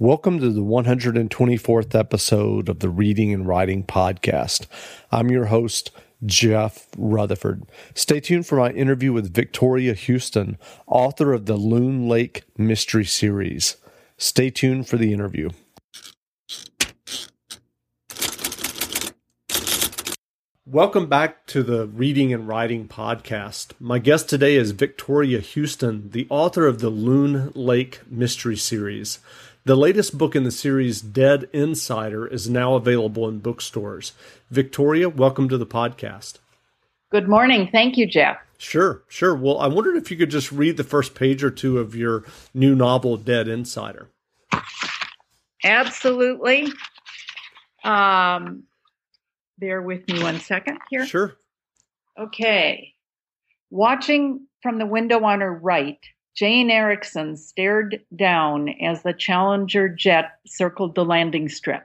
Welcome to the 124th episode of the Reading and Writing Podcast. I'm your host, Jeff Rutherford. Stay tuned for my interview with Victoria Houston, author of the Loon Lake Mystery Series. Stay tuned for the interview. Welcome back to the Reading and Writing Podcast. My guest today is Victoria Houston, the author of the Loon Lake Mystery Series. The latest book in the series, Dead Insider, is now available in bookstores. Victoria, welcome to the podcast. Good morning. Thank you, Jeff. Sure, sure. Well, I wondered if you could just read the first page or two of your new novel, Dead Insider. Absolutely. Um, bear with me one second here. Sure. Okay. Watching from the window on her right, Jane Erickson stared down as the Challenger jet circled the landing strip.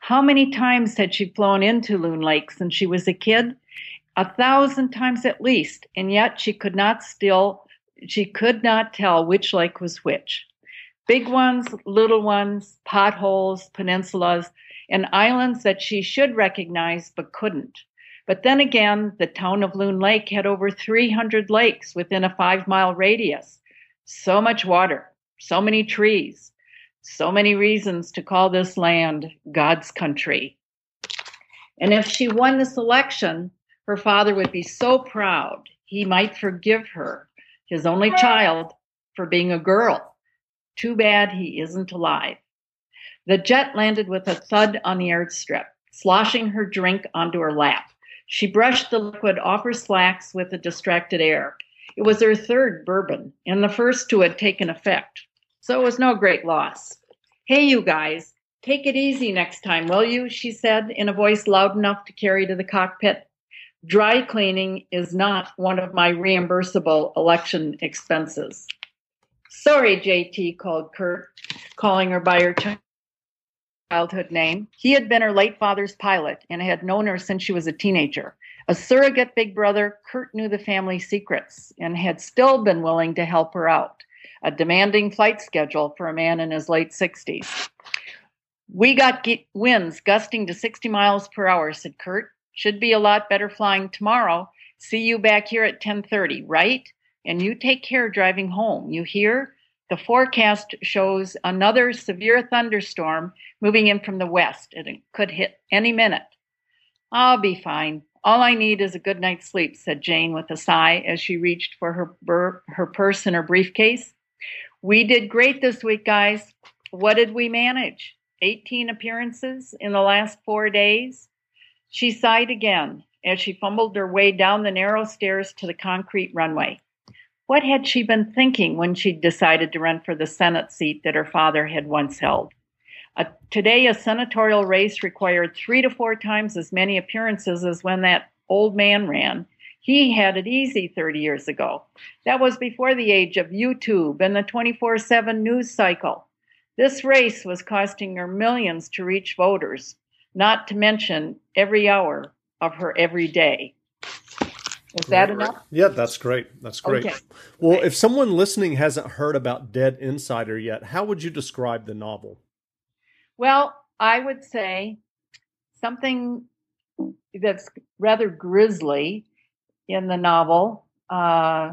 How many times had she flown into Loon Lake since she was a kid? A thousand times at least, and yet she could not still she could not tell which lake was which. Big ones, little ones, potholes, peninsulas, and islands that she should recognize but couldn't. But then again, the town of Loon Lake had over 300 lakes within a five mile radius so much water, so many trees, so many reasons to call this land God's country. And if she won this election, her father would be so proud he might forgive her, his only child, for being a girl. Too bad he isn't alive. The jet landed with a thud on the airstrip, sloshing her drink onto her lap. She brushed the liquid off her slacks with a distracted air. It was her third bourbon, and the first two had taken effect, so it was no great loss. Hey, you guys, take it easy next time, will you? She said in a voice loud enough to carry to the cockpit. Dry cleaning is not one of my reimbursable election expenses. Sorry, JT, called Kurt, calling her by her childhood name. He had been her late father's pilot and had known her since she was a teenager. A surrogate big brother, Kurt knew the family secrets and had still been willing to help her out. A demanding flight schedule for a man in his late 60s. We got winds gusting to 60 miles per hour, said Kurt. Should be a lot better flying tomorrow. See you back here at 10:30, right? And you take care driving home. You hear? The forecast shows another severe thunderstorm moving in from the west. It could hit any minute. I'll be fine. All I need is a good night's sleep, said Jane with a sigh as she reached for her, bur- her purse and her briefcase. We did great this week, guys. What did we manage? 18 appearances in the last four days? She sighed again as she fumbled her way down the narrow stairs to the concrete runway. What had she been thinking when she decided to run for the Senate seat that her father had once held? Uh, today, a senatorial race required three to four times as many appearances as when that old man ran. He had it easy 30 years ago. That was before the age of YouTube and the 24 7 news cycle. This race was costing her millions to reach voters, not to mention every hour of her every day. Is that enough? Yeah, that's great. That's great. Okay. Well, if someone listening hasn't heard about Dead Insider yet, how would you describe the novel? Well, I would say something that's rather grisly in the novel uh,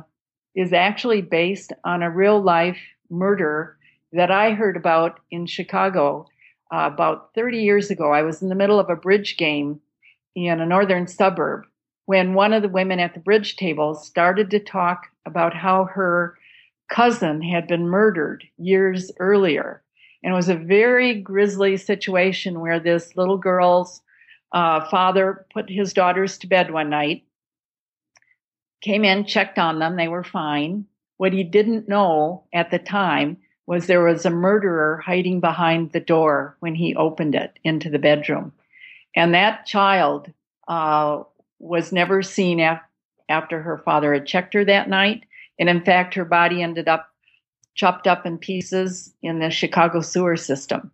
is actually based on a real life murder that I heard about in Chicago uh, about 30 years ago. I was in the middle of a bridge game in a northern suburb when one of the women at the bridge table started to talk about how her cousin had been murdered years earlier. And it was a very grisly situation where this little girl's uh, father put his daughters to bed one night, came in, checked on them, they were fine. What he didn't know at the time was there was a murderer hiding behind the door when he opened it into the bedroom. And that child uh, was never seen af- after her father had checked her that night. And in fact, her body ended up chopped up in pieces in the Chicago sewer system.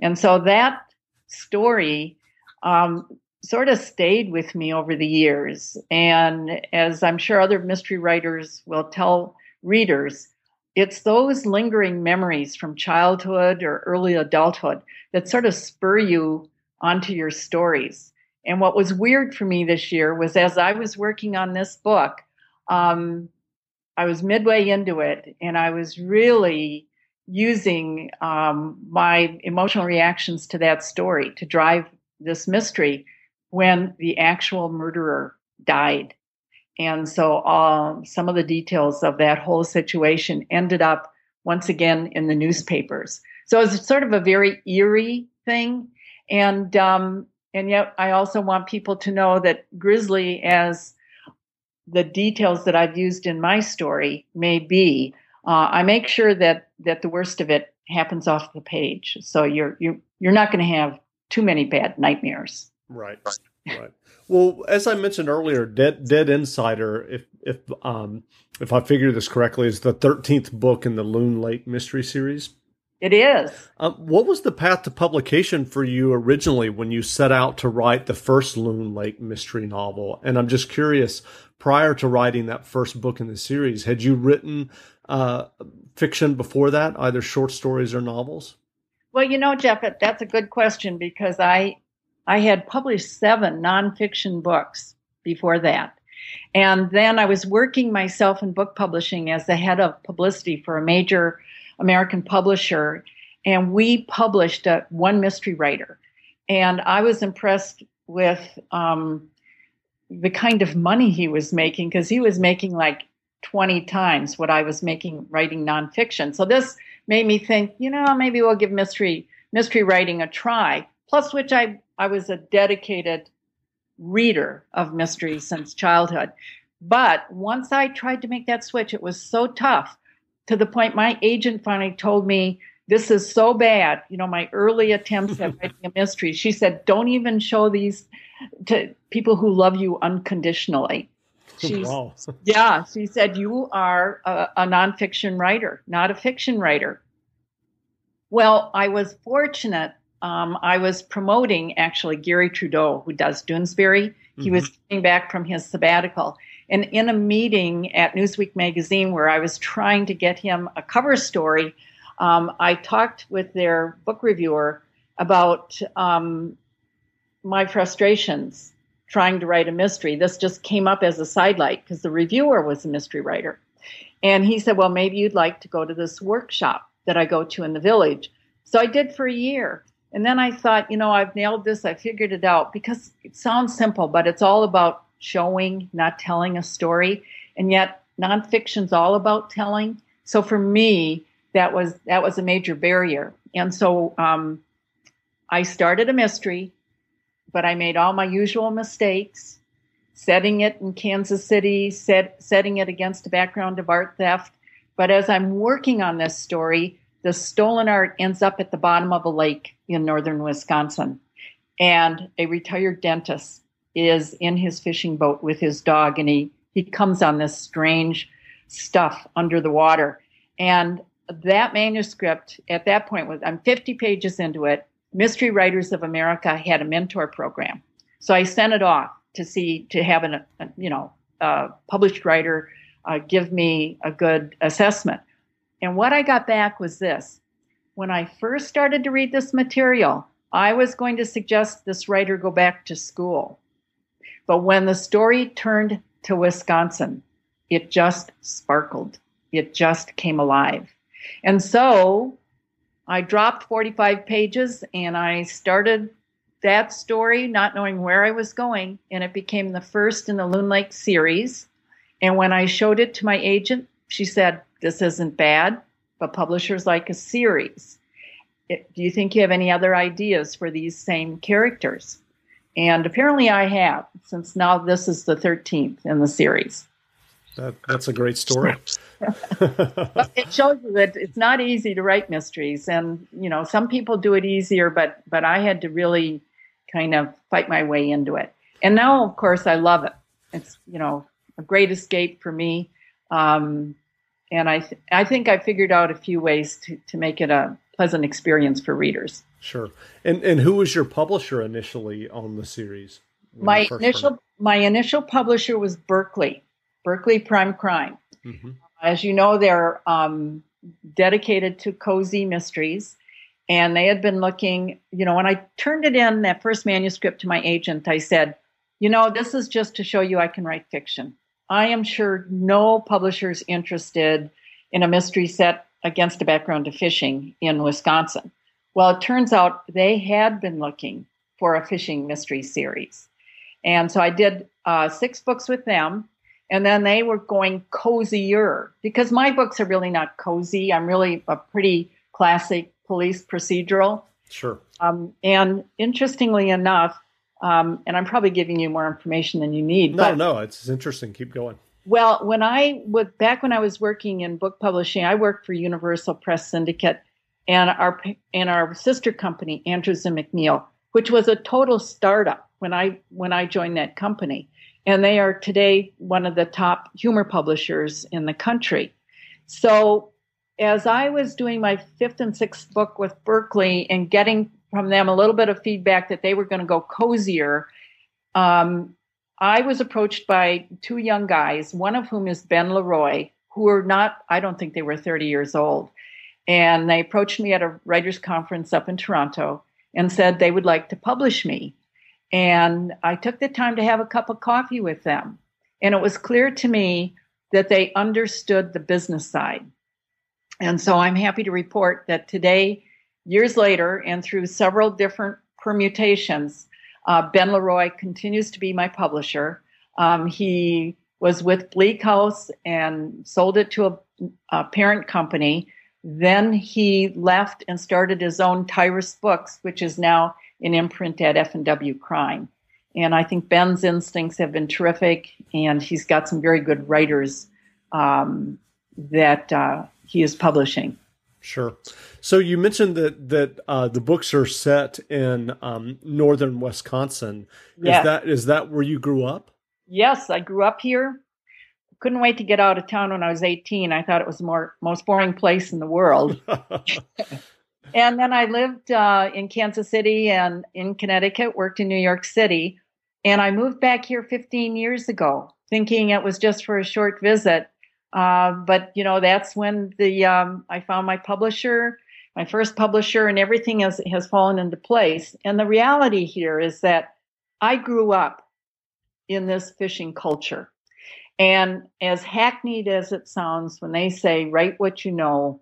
And so that story um, sort of stayed with me over the years. And as I'm sure other mystery writers will tell readers, it's those lingering memories from childhood or early adulthood that sort of spur you onto your stories. And what was weird for me this year was as I was working on this book, um, I was midway into it and I was really using um, my emotional reactions to that story to drive this mystery when the actual murderer died. And so uh, some of the details of that whole situation ended up once again in the newspapers. So it's sort of a very eerie thing. And, um, and yet I also want people to know that Grisly as the details that I've used in my story may be, uh, I make sure that, that the worst of it happens off the page. So you're, you're, you're not going to have too many bad nightmares. Right. Right. Well, as I mentioned earlier, Dead Dead Insider, if if um if I figure this correctly, is the thirteenth book in the Loon Lake mystery series. It is. Um, what was the path to publication for you originally when you set out to write the first Loon Lake mystery novel? And I'm just curious, prior to writing that first book in the series, had you written uh, fiction before that, either short stories or novels? Well, you know, Jeff, that's a good question because I I had published seven nonfiction books before that. And then I was working myself in book publishing as the head of publicity for a major American publisher. And we published a, one mystery writer. And I was impressed with um, the kind of money he was making because he was making like 20 times what I was making writing nonfiction. So this made me think, you know, maybe we'll give mystery mystery writing a try. Plus, which I I was a dedicated reader of mystery since childhood. But once I tried to make that switch, it was so tough to the point my agent finally told me, This is so bad. You know, my early attempts at writing a mystery, she said, Don't even show these to people who love you unconditionally. She's, wow. yeah, she said, You are a, a nonfiction writer, not a fiction writer. Well, I was fortunate um, I was promoting actually Garry Trudeau, who does Doonesbury. Mm-hmm. He was coming back from his sabbatical. And in a meeting at Newsweek magazine where I was trying to get him a cover story, um, I talked with their book reviewer about um, my frustrations trying to write a mystery. This just came up as a sidelight because the reviewer was a mystery writer. And he said, Well, maybe you'd like to go to this workshop that I go to in the village. So I did for a year. And then I thought, you know, I've nailed this. I figured it out because it sounds simple, but it's all about showing, not telling a story. And yet nonfiction's all about telling. So for me, that was that was a major barrier. And so um, I started a mystery, but I made all my usual mistakes, setting it in Kansas City, set, setting it against a background of art theft. But as I'm working on this story, the stolen art ends up at the bottom of a lake in northern Wisconsin. And a retired dentist is in his fishing boat with his dog, and he, he comes on this strange stuff under the water. And that manuscript at that point was I'm 50 pages into it. Mystery Writers of America had a mentor program. So I sent it off to see to have an, a, you know a published writer uh, give me a good assessment. And what I got back was this. When I first started to read this material, I was going to suggest this writer go back to school. But when the story turned to Wisconsin, it just sparkled. It just came alive. And so I dropped 45 pages and I started that story, not knowing where I was going. And it became the first in the Loon Lake series. And when I showed it to my agent, she said, this isn't bad, but publishers like a series. It, do you think you have any other ideas for these same characters? And apparently I have, since now this is the 13th in the series. That, that's a great story. it shows you that it's not easy to write mysteries, and you know some people do it easier, but but I had to really kind of fight my way into it. And now, of course, I love it. It's you know a great escape for me. Um, and I th- I think I figured out a few ways to, to make it a pleasant experience for readers. Sure. And and who was your publisher initially on the series? My initial my initial publisher was Berkley, Berkley Prime Crime. Mm-hmm. As you know, they're um, dedicated to cozy mysteries. And they had been looking, you know, when I turned it in, that first manuscript to my agent, I said, you know, this is just to show you I can write fiction. I am sure no publisher's interested in a mystery set against a background of fishing in Wisconsin. Well, it turns out they had been looking for a fishing mystery series. And so I did uh, six books with them. And then they were going cozier because my books are really not cozy. I'm really a pretty classic police procedural. Sure. Um, and interestingly enough, um, and I'm probably giving you more information than you need. No, but, no, it's interesting. Keep going. Well, when I was back when I was working in book publishing, I worked for Universal Press Syndicate and our and our sister company, Andrews and McMeel, which was a total startup when I when I joined that company. And they are today one of the top humor publishers in the country. So as I was doing my fifth and sixth book with Berkley and getting from them a little bit of feedback that they were going to go cozier, um, I was approached by two young guys, one of whom is Ben Leroy, who are not, I don't think they were 30 years old. And they approached me at a writers' conference up in Toronto and said they would like to publish me. And I took the time to have a cup of coffee with them. And it was clear to me that they understood the business side. And so I'm happy to report that today, years later, and through several different permutations, uh, Ben Leroy continues to be my publisher. Um, he was with Bleak House and sold it to a, a, parent company. Then he left and started his own Tyrus Books, which is now an imprint at F&W Crime. And I think Ben's instincts have been terrific, and he's got some very good writers um, that uh, he is publishing. Sure. So you mentioned that that uh, the books are set in um, northern Wisconsin. Yes. Is that is that where you grew up? Yes, I grew up here. Couldn't wait to get out of town when I was 18. I thought it was the more most boring place in the world. and then I lived uh, in Kansas City and in Connecticut, worked in New York City, and I moved back here 15 years ago, thinking it was just for a short visit. Uh, but you know, that's when the um, I found my publisher, my first publisher, and everything has has fallen into place. And the reality here is that I grew up in this fishing culture. And as hackneyed as it sounds, when they say write what you know,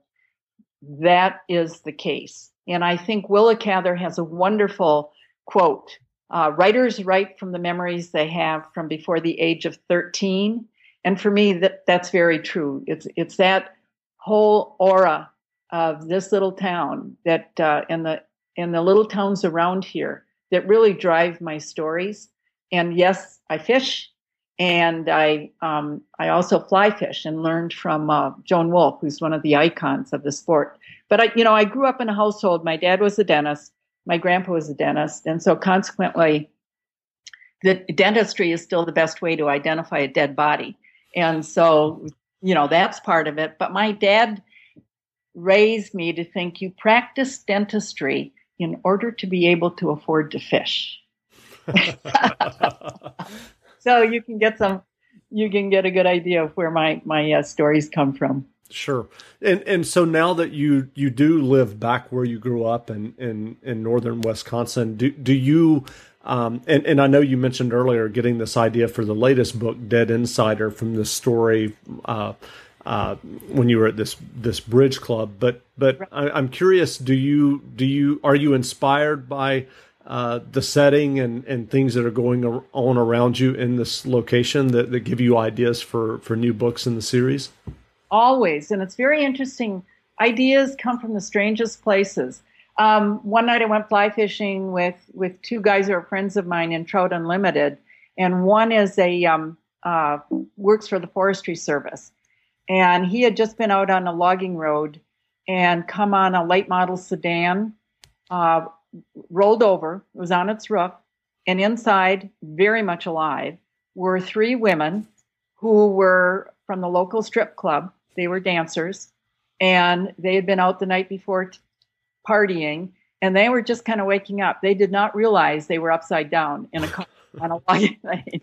that is the case. And I think Willa Cather has a wonderful quote. Uh, writers write from the memories they have from before the age of 13 and for me, that that's very true. It's it's that whole aura of this little town that uh, and the and the little towns around here that really drive my stories. And yes, I fish, and I um, I also fly fish and learned from uh, Joan Wulff, who's one of the icons of the sport. But I, you know, I grew up in a household. My dad was a dentist. My grandpa was a dentist, and so consequently, the dentistry is still the best way to identify a dead body. And so, you know, that's part of it. But my dad raised me to think you practice dentistry in order to be able to afford to fish. so you can get some, you can get a good idea of where my my uh, stories come from. Sure, and and so now that you you do live back where you grew up in in, in northern Wisconsin, do do you um, and, and I know you mentioned earlier getting this idea for the latest book, Dead Insider, from this story uh, uh, when you were at this this bridge club. But but I, am curious, do you do you are you inspired by uh, the setting and, and things that are going on around you in this location that, that give you ideas for for new books in the series? Always, and it's very interesting. Ideas come from the strangest places. Um, one night I went fly fishing with with two guys who are friends of mine in Trout Unlimited, and one is a um, uh, works for the Forestry Service, and he had just been out on a logging road and come on a late model sedan, uh, rolled over, it was on its roof, and inside, very much alive, were three women who were from the local strip club. They were dancers, and they had been out the night before t- partying and they were just kind of waking up. They did not realize they were upside down in a car on a lane.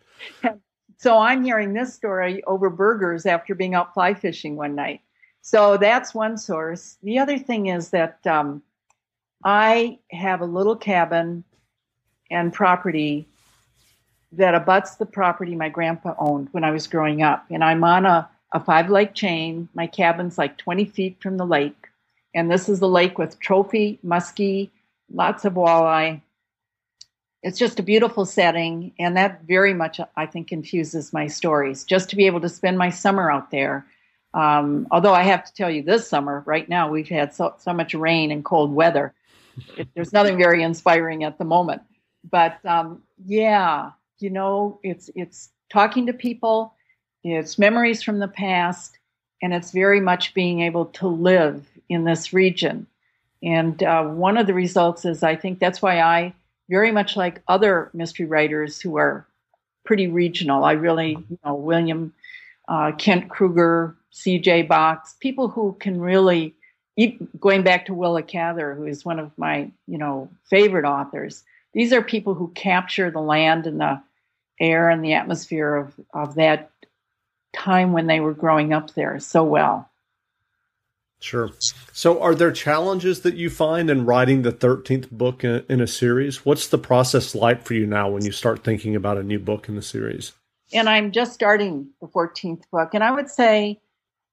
So I'm hearing this story over burgers after being out fly fishing one night. So that's one source. The other thing is that um, I have a little cabin and property that abuts the property my grandpa owned when I was growing up. And I'm on a, a five lake chain. My cabin's like 20 feet from the lake. And this is the lake with trophy, muskie, lots of walleye. It's just a beautiful setting. And that very much, I think, infuses my stories. Just to be able to spend my summer out there. Um, although I have to tell you, this summer, right now, we've had so, so much rain and cold weather. It, there's nothing very inspiring at the moment. But um, yeah, you know, it's it's talking to people, it's memories from the past, and it's very much being able to live in this region. And uh, one of the results is I think that's why I very much like other mystery writers who are pretty regional. I really, you know, William uh, Kent Krueger, C.J. Box, people who can really, going back to Willa Cather, who is one of my, you know, favorite authors. These are people who capture the land and the air and the atmosphere of, of that time when they were growing up there so well. Sure. So, are there challenges that you find in writing the 13th book in, in, a series? What's the process like for you now when you start thinking about a new book in the series? And I'm just starting the 14th book. And I would say,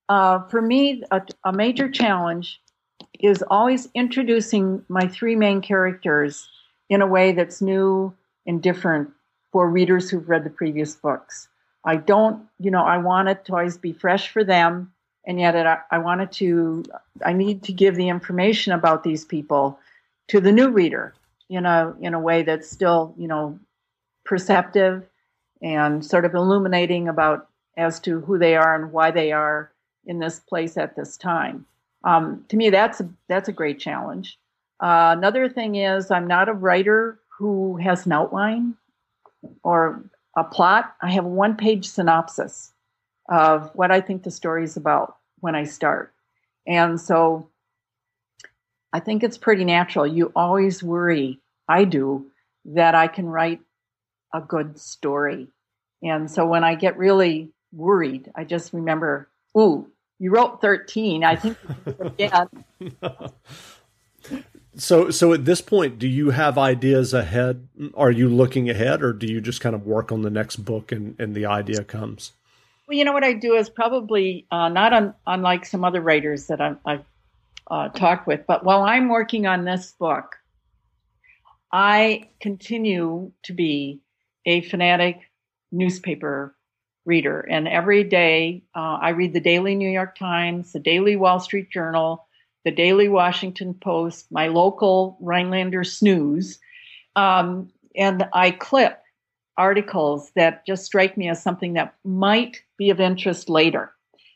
uh, for me, a, a major challenge is always introducing my three main characters in a way that's new and different for readers who've read the previous books. I don't, you know, I want it to always be fresh for them, and yet it, I wanted to, I need to give the information about these people to the new reader, you know, in a way that's still, you know, perceptive and sort of illuminating about as to who they are and why they are in this place at this time. Um, to me, that's a, that's a great challenge. Uh, another thing is, I'm not a writer who has an outline or a plot, I have a one page synopsis of what I think the story is about when I start. And so I think it's pretty natural. You always worry, I do, that I can write a good story. And so when I get really worried, I just remember, ooh, you wrote 13. I think yeah. So, so at this point, do you have ideas ahead? Are you looking ahead, or do you just kind of work on the next book and, and the idea comes? Well, you know what I do is probably uh, not un, unlike some other writers that I've, I've uh, talked with, but while I'm working on this book, I continue to be a fanatic newspaper reader, and every day uh, I read the Daily New York Times, the Daily Wall Street Journal the Daily Washington Post, my local Rhinelander Snooze, um, and I clip articles that just strike me as something that might be of interest later.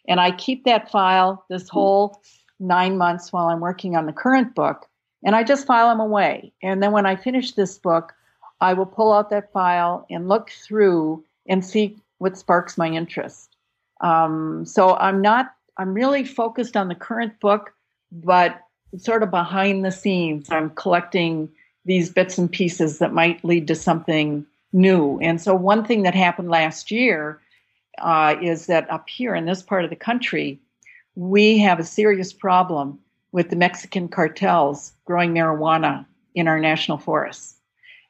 And I keep that file this whole nine months while I'm working on the current book, and I just file them away. And then when I finish this book, I will pull out that file and look through and see what sparks my interest. Um, so I'm not, I'm really focused on the current book but sort of behind the scenes, I'm collecting these bits and pieces that might lead to something new. And so, one thing that happened last year uh, is that up here in this part of the country, we have a serious problem with the Mexican cartels growing marijuana in our national forests.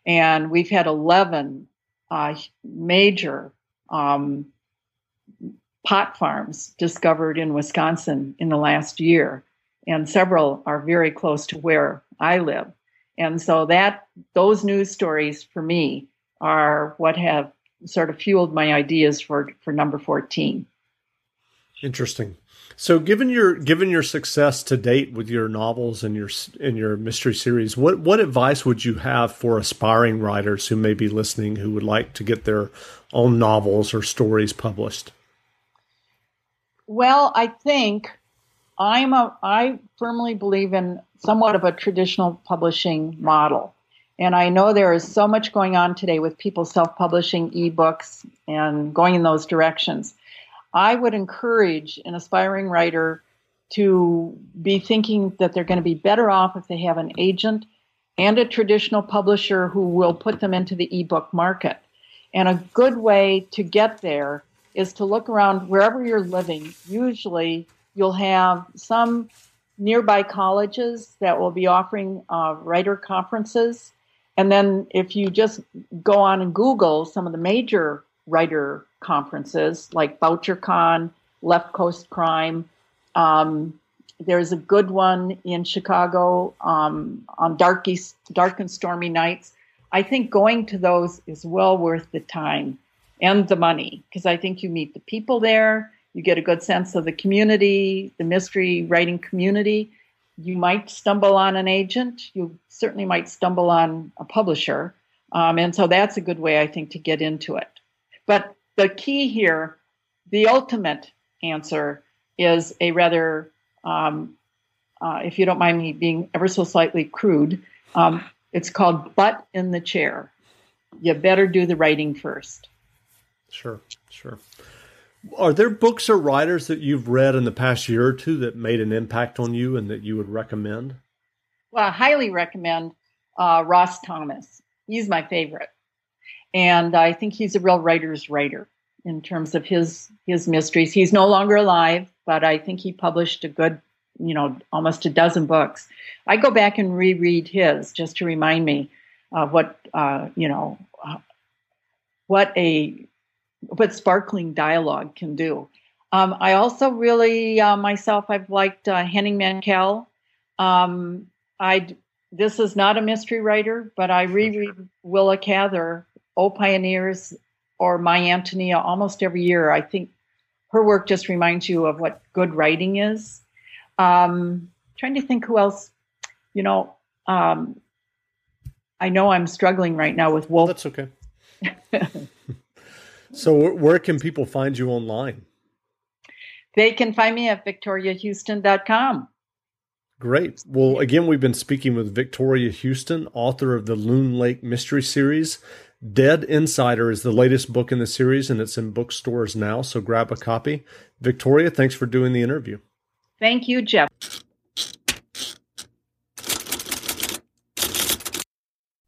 And we've had 11 uh, major um, pot farms discovered in Wisconsin in the last year and several are very close to where I live. And so that those news stories for me are what have sort of fueled my ideas for for number 14. Interesting. So given your given your success to date with your novels and your in your mystery series, what what advice would you have for aspiring writers who may be listening who would like to get their own novels or stories published? Well, I think I'm a I firmly believe in somewhat of a traditional publishing model. And I know there is so much going on today with people self-publishing ebooks and going in those directions. I would encourage an aspiring writer to be thinking that they're going to be better off if they have an agent and a traditional publisher who will put them into the ebook market. And a good way to get there is to look around wherever you're living. Usually, you'll have some nearby colleges that will be offering uh, writer conferences. And then, if you just go on and Google some of the major writer conferences like BoucherCon, Left Coast Crime, um, there's a good one in Chicago um, on dark, east, dark and stormy nights. I think going to those is well worth the time and the money because I think you meet the people there, you get a good sense of the community, the mystery writing community. You might stumble on an agent. You certainly might stumble on a publisher. Um, and so that's a good way, I think, to get into it. But the key here, the ultimate answer, is a rather um, uh, if you don't mind me being ever so slightly crude, um, it's called Butt in the Chair. You better do the writing first. Sure, sure. Are there books or writers that you've read in the past year or two that made an impact on you and that you would recommend? Well, I highly recommend uh, Ross Thomas. He's my favorite. And I think he's a real writer's writer in terms of his his mysteries. He's no longer alive, but I think he published a good, you know, almost a dozen books. I go back and reread his just to remind me of what uh, you know uh, what a what sparkling dialogue can do. Um, I also really uh, myself I've liked uh, Henning Mankell. Um, I this is not a mystery writer, but I reread Willa Cather, O Pioneers, or My Antonia almost every year. I think her work just reminds you of what good writing is. Um, trying to think who else, you know, um, I know I'm struggling right now with Wolf. That's okay. so, where can people find you online? They can find me at victoriahouston.com. Great. Well, again, we've been speaking with Victoria Houston, author of the Loon Lake Mystery Series. Dead Insider is the latest book in the series, and it's in bookstores now, so grab a copy. Victoria, thanks for doing the interview. Thank you, Jeff.